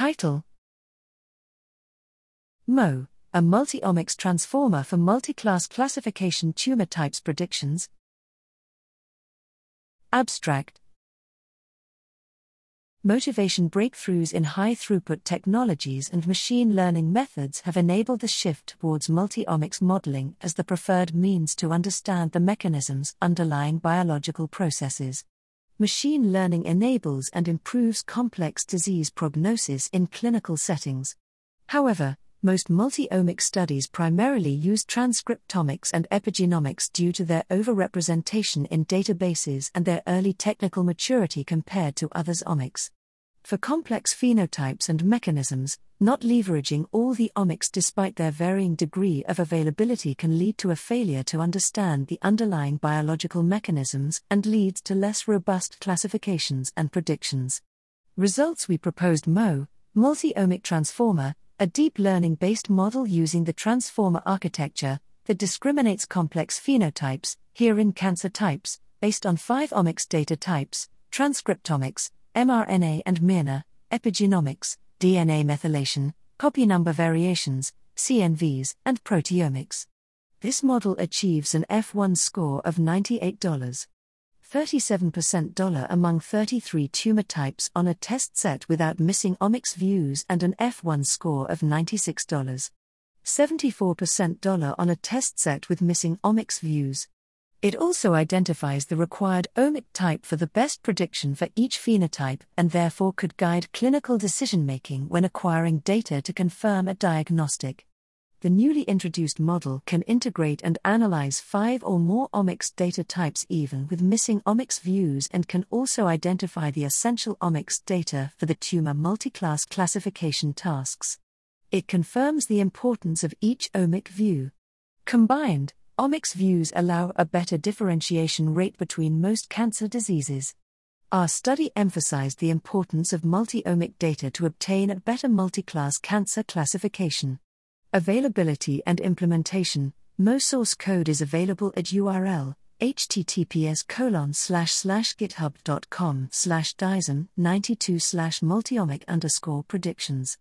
Title MOT, a multi-omics transformer for multi-class classification tumor types predictions. Abstract Motivation breakthroughs in high throughput technologies and machine learning methods have enabled the shift towards multi omics modeling as the preferred means to understand the mechanisms underlying biological processes. Machine learning enables and improves complex disease prognosis in clinical settings. However, most multi-omic studies primarily use transcriptomics and epigenomics due to their overrepresentation in databases and their early technical maturity compared to others omics. For complex phenotypes and mechanisms, not leveraging all the omics despite their varying degree of availability can lead to a failure to understand the underlying biological mechanisms and leads to less robust classifications and predictions. Results we proposed MOT, multi omic transformer, a deep learning based model using the transformer architecture that discriminates complex phenotypes, herein cancer types, based on five omics data types transcriptomics, mRNA and miRNA, epigenomics, DNA methylation, copy number variations, CNVs, and proteomics. This model achieves an F1 score of $98. 37% dollar among 33 tumor types on a test set without missing omics views and an F1 score of $96. 74% dollar on a test set with missing omics views. It also identifies the required omic type for the best prediction for each phenotype and therefore could guide clinical decision making when acquiring data to confirm a diagnostic the newly introduced model can integrate and analyze five or more omics data types even with missing omics views and can also identify the essential omics data for the tumor multiclass classification tasks. It confirms the importance of each omic view. Combined, omics views allow a better differentiation rate between most cancer diseases. Our study emphasized the importance of multi omic data to obtain a better multi-class cancer classification. Availability and implementation. MOT source code is available at URL https colon slash slash github.com slash dyson 92 slash multiomic underscore predictions.